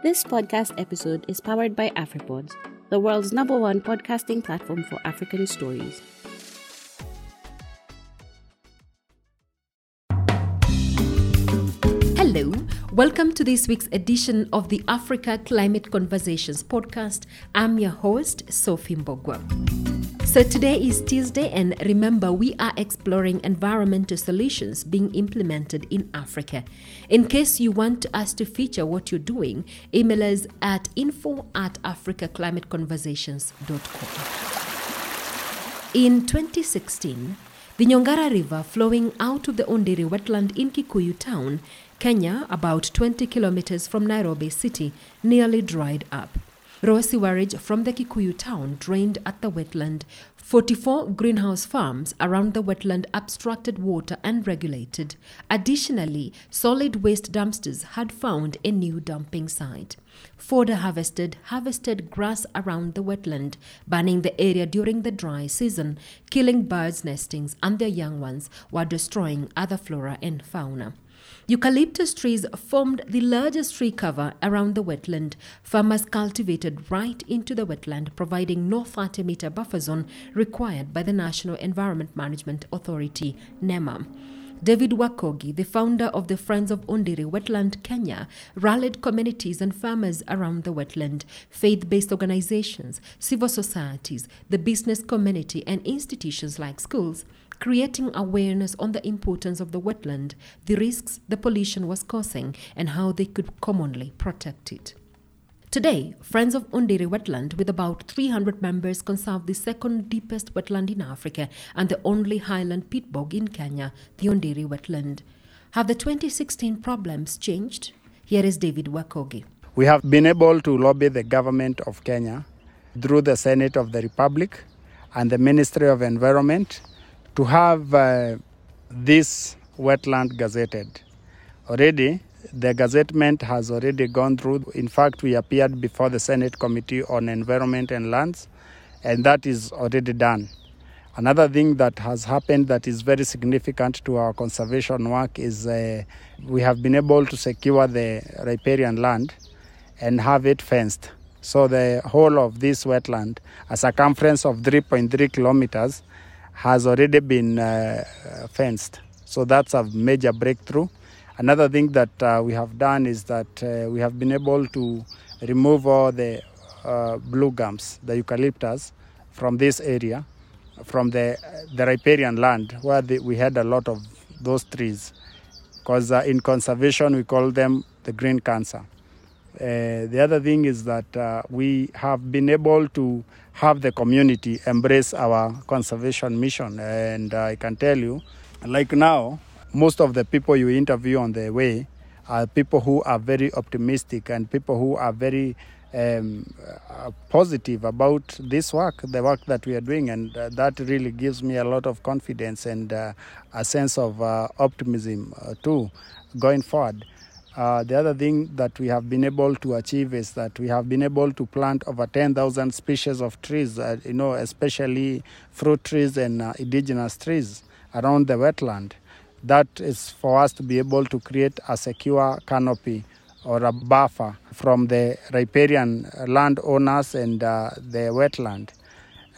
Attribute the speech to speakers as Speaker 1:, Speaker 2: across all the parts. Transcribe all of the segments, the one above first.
Speaker 1: This podcast episode is powered by AfriPods, the world's number one podcasting platform for African stories.
Speaker 2: Hello, welcome to this week's edition of the Africa Climate Conversations podcast. I'm your host, Sophie Mbugua. So today is Tuesday, and remember, we are exploring environmental solutions being implemented in Africa. In case you want us to feature what you're doing, email us at info at africaclimateconversations.com. In 2016, the Nyongara River flowing out of the Ondiri wetland in Kikuyu town, Kenya, about 20 kilometers from Nairobi city, nearly dried up. Raw sewerage from the Kikuyu town drained at the wetland. 44 greenhouse farms around the wetland abstracted water and regulated. Additionally, solid waste dumpsters had found a new dumping site. Fodder harvested harvested grass around the wetland, burning the area during the dry season, killing birds' nestings and their young ones while destroying other flora and fauna. Eucalyptus trees formed the largest tree cover around the wetland. Farmers cultivated right into the wetland, providing no 30 meter buffer zone required by the National Environment Management Authority, NEMA. David Wakogi, the founder of the Friends of Ondiri Wetland Kenya, rallied communities and farmers around the wetland, faith based organizations, civil societies, the business community, and institutions like schools creating awareness on the importance of the wetland, the risks the pollution was causing, and how they could commonly protect it. Today, Friends of Ondiri Wetland, with about 300 members, conserve the second deepest wetland in Africa and the only highland peat bog in Kenya, the Ondiri Wetland. Have the 2016 problems changed? Here is David Wakogi.
Speaker 3: We have been able to lobby the government of Kenya through the Senate of the Republic and the Ministry of Environment to have uh, this wetland gazetted. Already, the gazettement has already gone through. In fact, we appeared before the Senate Committee on Environment and Lands, and that is already done. Another thing that has happened that is very significant to our conservation work is uh, we have been able to secure the riparian land and have it fenced. So the whole of this wetland, a circumference of 3.3 kilometers, has already been uh, fenced. So that's a major breakthrough. Another thing that uh, we have done is that uh, we have been able to remove all the uh, blue gums, the eucalyptus, from this area, from the, the riparian land where the, we had a lot of those trees. Because uh, in conservation we call them the green cancer. Uh, the other thing is that uh, we have been able to have the community embrace our conservation mission. And I can tell you, like now, most of the people you interview on the way are people who are very optimistic and people who are very um, uh, positive about this work, the work that we are doing, and uh, that really gives me a lot of confidence and uh, a sense of uh, optimism uh, too going forward. The other thing that we have been able to achieve is that we have been able to plant over 10,000 species of trees, you know, especially fruit trees and indigenous trees around the wetland that is for us to be able to create a secure canopy or a buffer from the riparian landowners and uh, the wetland.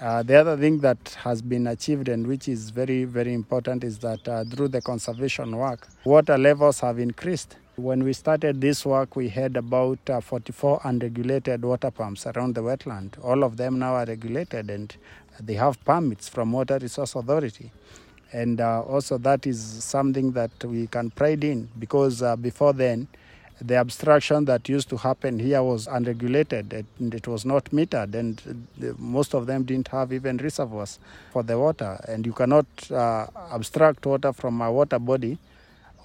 Speaker 3: Uh, the other thing that has been achieved and which is very, very important is that uh, through the conservation work, water levels have increased. When we started this work, we had about uh, 44 unregulated water pumps around the wetland. All of them now are regulated and they have permits from Water Resource Authority and uh, also that is something that we can pride in because uh, before then the abstraction that used to happen here was unregulated. And it was not metered and most of them didn't have even reservoirs for the water. And you cannot uh, abstract water from a water body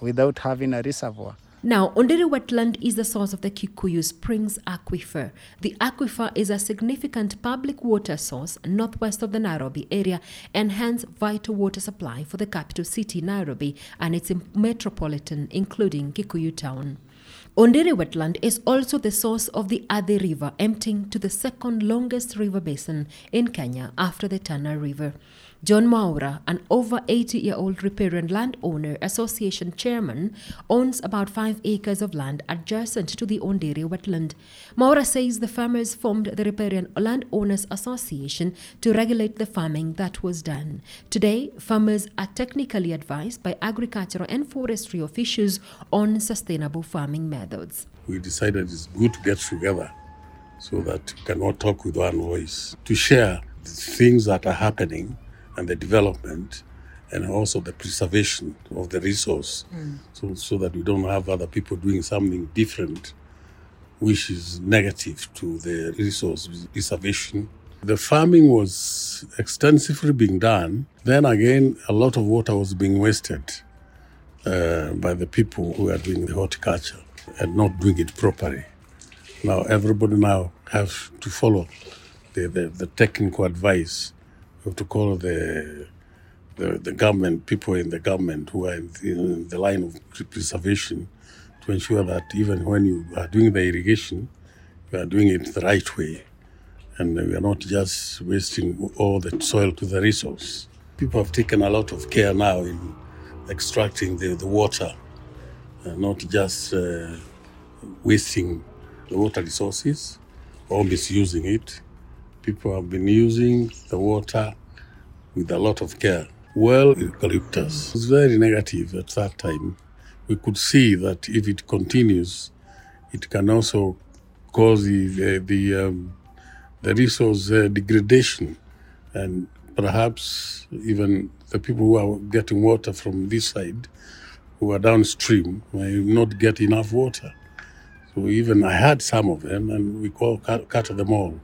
Speaker 3: without having a reservoir
Speaker 2: now, Ondiri wetland is the source of the Kikuyu Springs Aquifer. The aquifer is a significant public water source northwest of the Nairobi area and hence vital water supply for the capital city, Nairobi, and its metropolitan, including Kikuyu town. Ondiri wetland is also the source of the Athi River, emptying to the second longest river basin in Kenya after the Tana River. John Maura, an over 80 year old riparian landowner association chairman, owns about 5 acres of land adjacent to the Ondiri wetland. Maura says the farmers formed the Riparian Landowners Association to regulate the farming that was done. Today, farmers are technically advised by agricultural and forestry officials on sustainable farming methods.
Speaker 4: We decided it's good to get together so that we can all talk with one voice to share the things that are happening and the development and also the preservation of the resource so, so that we don't have other people doing something different which is negative to the resource preservation. The farming was extensively being done. Then again, a lot of water was being wasted uh, by the people who are doing the horticulture and not doing it properly. Now everybody now has to follow the, the, the technical advice. To call the, the the government people in the government who are in the, in the line of preservation to ensure that even when you are doing the irrigation, you are doing it the right way, and we are not just wasting all the soil to the resource. People have taken a lot of care now in extracting the, the water, uh, not just uh, wasting the water resources or misusing it. People have been using the water with a lot of care. Well, eucalyptus was very negative at that time. We could see that if it continues, it can also cause the the, um, the resource uh, degradation, and perhaps even the people who are getting water from this side, who are downstream, may not get enough water. So even I had some of them, and we call cut, cut them all,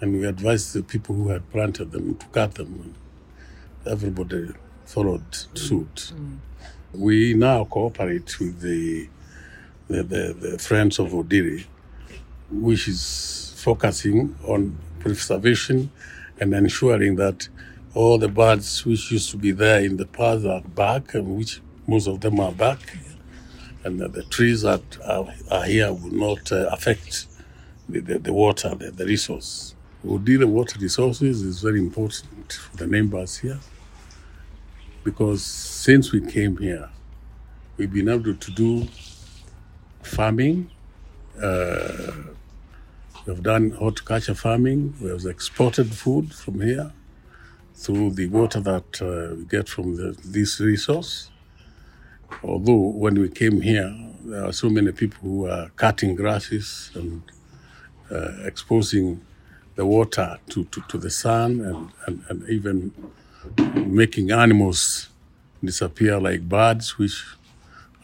Speaker 4: and we advised the people who had planted them to cut them. Everybody followed suit. We now cooperate with the the, the, the Friends of Ondiri, which is focusing on preservation and ensuring that all the birds which used to be there in the past are back, and which most of them are back, and that the trees that are, are here will not uh, affect the, the, the water, the, the resource. Ondiri water resources is very important for the neighbors here because since we came here, we've been able to do farming. Uh, we have done horticulture farming. We have exported food from here through the water that uh, we get from the, this resource. Although when we came here, there are so many people who are cutting grasses and uh, exposing the water to, to, to the sun and, and, and even making animals disappear like birds, which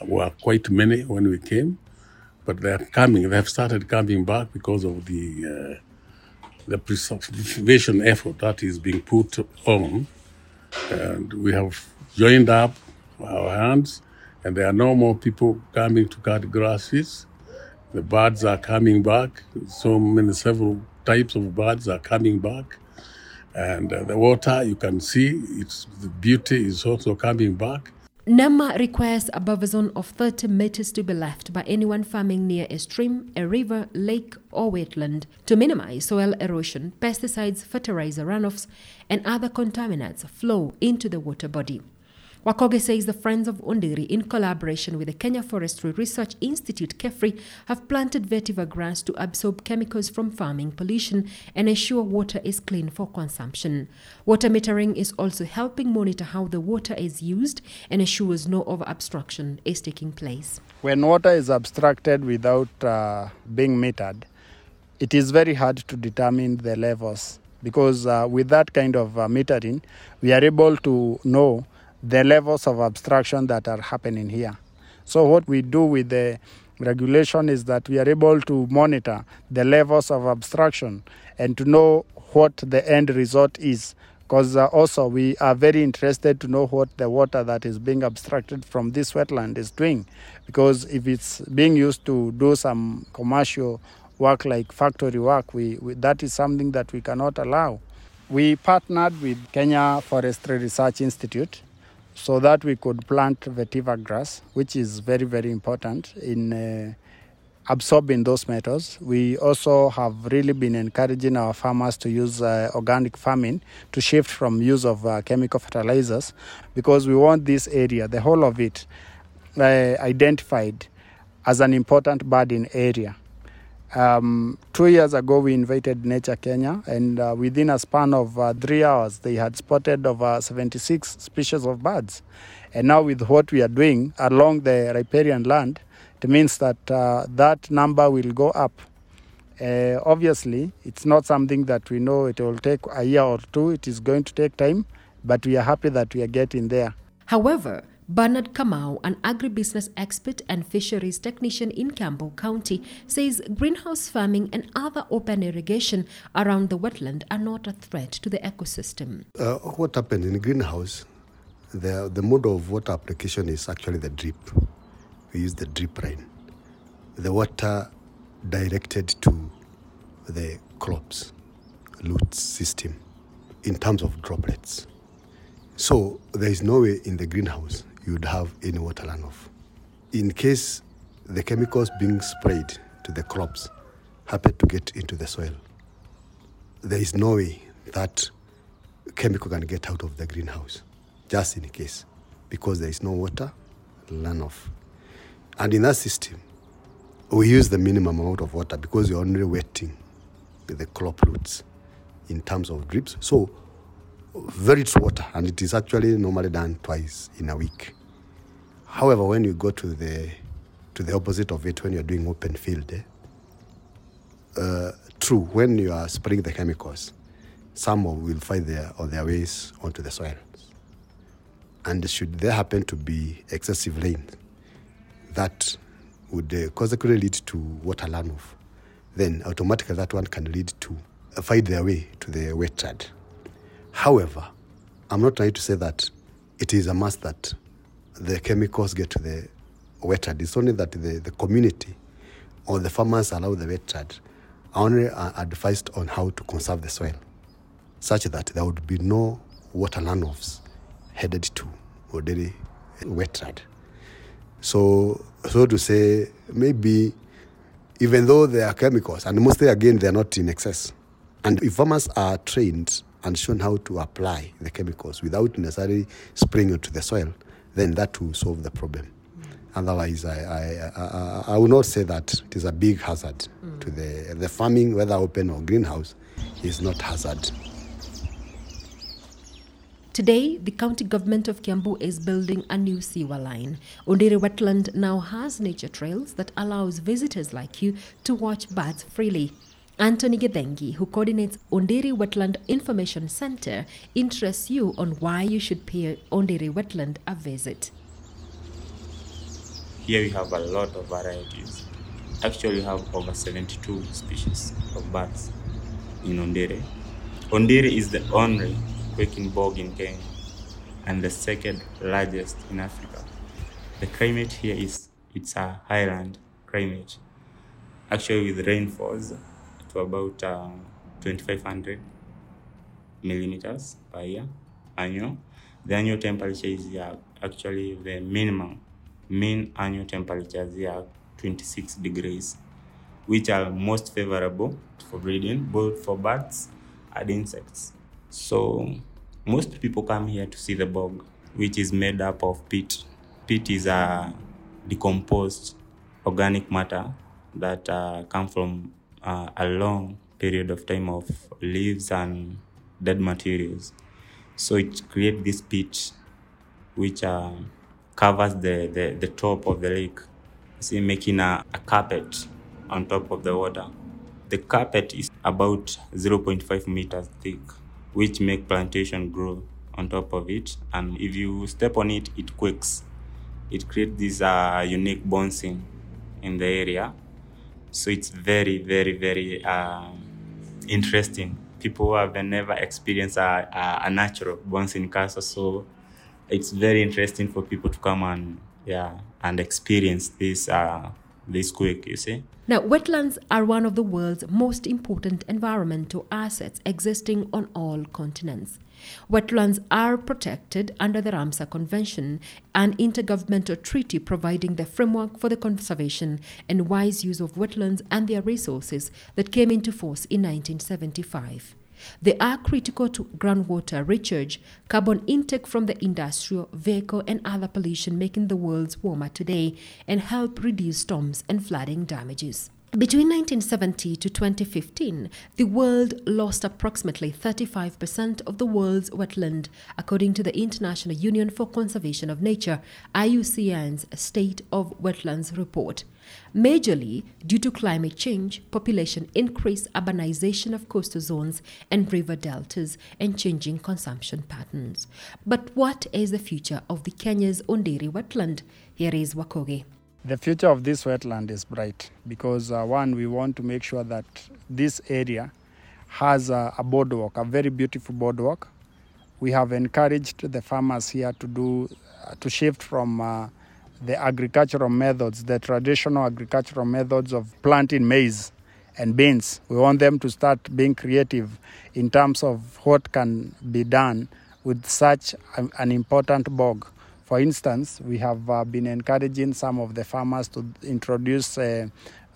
Speaker 4: were quite many when we came. But they are coming, they have started coming back because of the, uh, the preservation effort that is being put on. And we have joined up our hands, and there are no more people coming to cut grasses. The birds are coming back. So many, several types of birds are coming back. And uh, the water, you can see, it's, the beauty is also coming back.
Speaker 2: NEMA requires a buffer zone of 30 meters to be left by anyone farming near a stream, a river, lake, or wetland to minimize soil erosion, pesticides, fertilizer runoffs, and other contaminants flow into the water body. Wakogi says the Friends of Ondiri, in collaboration with the Kenya Forestry Research Institute, KEFRI, have planted vetiver grass to absorb chemicals from farming pollution and ensure water is clean for consumption. Water metering is also helping monitor how the water is used and ensures no over abstraction is taking place.
Speaker 3: When water is abstracted without uh, being metered, it is very hard to determine the levels because uh, with that kind of uh, metering, we are able to know the levels of abstraction that are happening here. So, what we do with the regulation is that we are able to monitor the levels of abstraction and to know what the end result is. Because uh, also, we are very interested to know what the water that is being abstracted from this wetland is doing. Because if it's being used to do some commercial work like factory work, we, we, that is something that we cannot allow. We partnered with Kenya Forestry Research Institute so that we could plant vetiver grass, which is very, very important in uh, absorbing those metals. We also have really been encouraging our farmers to use uh, organic farming to shift from use of uh, chemical fertilizers because we want this area, the whole of it, uh, identified as an important budding area. Um, two years ago, we invited Nature Kenya, and uh, within a span of uh, three hours, they had spotted over 76 species of birds. And now, with what we are doing along the riparian land, it means that uh, that number will go up. Uh, obviously, it's not something that we know it will take a year or two. It is going to take time, but we are happy that we are getting there.
Speaker 2: However, Bernard Kamau, an agribusiness expert and fisheries technician in Kiambu County, says greenhouse farming and other open irrigation around the wetland are not a threat to the ecosystem.
Speaker 5: Uh, what happened in the greenhouse, the, the mode of water application is actually the drip. We use the drip rain. The water directed to the crops, root system, in terms of droplets. So there is no way in the greenhouse you would have any water runoff. In case the chemicals being sprayed to the crops happen to get into the soil, there is no way that chemical can get out of the greenhouse, just in case, because there is no water runoff. And in that system, we use the minimum amount of water because you're only wetting the crop roots in terms of drips. So very little water, and it is actually normally done twice in a week. However, when you go to the to the opposite of it, when you're doing open field, eh, uh, true, when you are spraying the chemicals, some will find their on their ways onto the soil. And should there happen to be excessive rain, that would uh, consequently lead to water runoff. Then automatically that one can lead to uh, find their way to the wetland. However, I'm not trying to say that it is a must that the chemicals get to the wetland. It's only that the, the community or the farmers allow the wetland are only uh, advised on how to conserve the soil, such that there would be no water runoffs headed to Ondiri wetland. So, so to say, maybe even though they are chemicals, and mostly again they are not in excess, and if farmers are trained and shown how to apply the chemicals without necessarily spraying into the soil, then that will solve the problem. Otherwise, I, I, I, I will not say that it is a big hazard to the, the farming, whether open or greenhouse, is not hazard.
Speaker 2: Today, the county government of Kiambu is building a new sewer line. Ondiri Wetland now has nature trails that allows visitors like you to watch birds freely. Anthony Gedengi, who coordinates Ondiri Wetland Information Center, interests you on why you should pay Ondiri Wetland a visit.
Speaker 6: Here we have a lot of varieties. Actually, we have over 72 species of birds in Ondiri. Ondiri is the only quaking bog in Kenya and the second largest in Africa. The climate here is it's a highland climate. Actually, with rainfalls to about uh, 2,500 millimeters per year annual. The annual temperature is uh, actually the minimum mean annual temperatures here 26 degrees, which are most favorable for breeding, both for birds and insects. So most people come here to see the bog, which is made up of peat. Peat is a decomposed organic matter that uh, come from uh, a long period of time of leaves and dead materials. So it creates this peat, which uh, covers the, the, the top of the lake, see, making a, a carpet on top of the water. The carpet is about 0.5 meters thick, which make plantation grow on top of it. And if you step on it, it quakes. It creates this uh, unique bouncing in the area. So it's very, very, very um, interesting. People who have never experienced a, a, a natural bouncing castle, so it's very interesting for people to come and yeah and experience this uh, this quake. You see.
Speaker 2: Now, wetlands are one of the world's most important environmental assets existing on all continents. Wetlands are protected under the Ramsar Convention, an intergovernmental treaty providing the framework for the conservation and wise use of wetlands and their resources that came into force in 1975. They are critical to groundwater recharge, carbon intake from the industrial, vehicle, and other pollution making the world warmer today, and help reduce storms and flooding damages. Between 1970 to 2015, the world lost approximately 35% of the world's wetland, according to the International Union for Conservation of Nature, IUCN's State of Wetlands report. Majorly due to climate change, population increase, urbanization of coastal zones and river deltas, and changing consumption patterns. But what is the future of the Kenya's Ondiri wetland? Here is Wakogi.
Speaker 3: The future of this wetland is bright because, uh, one, we want to make sure that this area has a, a boardwalk, a very beautiful boardwalk. We have encouraged the farmers here to do uh, to shift from uh, the agricultural methods, the traditional agricultural methods of planting maize and beans. We want them to start being creative in terms of what can be done with such an important bog. For instance, we have uh, been encouraging some of the farmers to introduce uh,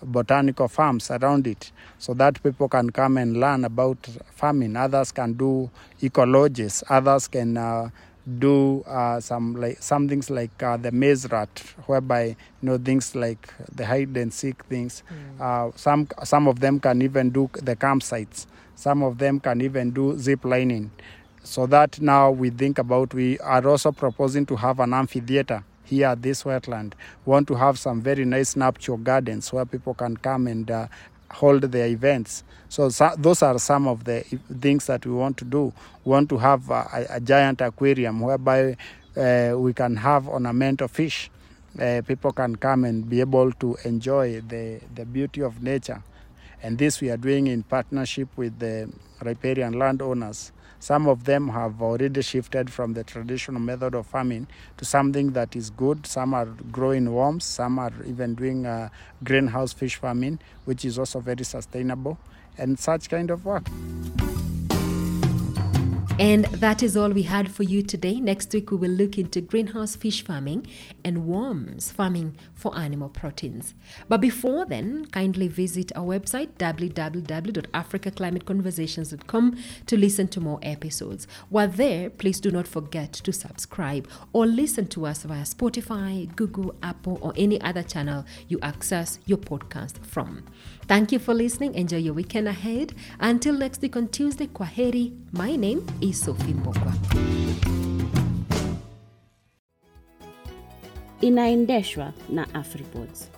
Speaker 3: botanical farms around it so that people can come and learn about farming. Others can do ecologies, others can uh, do uh, some like some things like uh, the maze rat, whereby you know things like the hide and seek things. Uh, some some of them can even do the campsites. Some of them can even do zip lining. So that now we think about, we are also proposing to have an amphitheater here at this wetland. We want to have some very nice nuptial gardens where people can come and uh, hold their events. So, so those are some of the things that we want to do. We want to have a, a giant aquarium whereby uh, we can have ornamental fish. Uh, people can come and be able to enjoy the, the beauty of nature. And this we are doing in partnership with the riparian landowners. Some of them have already shifted from the traditional method of farming to something that is good. Some are growing worms, some are even doing uh, greenhouse fish farming, which is also very sustainable, and such kind of work.
Speaker 2: And that is all we had for you today. Next week, we will look into greenhouse fish farming and worms farming for animal proteins. But before then, kindly visit our website www.africaclimateconversations.com to listen to more episodes. While there, please do not forget to subscribe or listen to us via Spotify, Google, Apple, or any other channel you access your podcast from. Thank you for listening. Enjoy your weekend ahead. Until next week on Tuesday, Kwaheri. My name is Sophie Mbokwa.
Speaker 1: inaendeshwa na Afripods.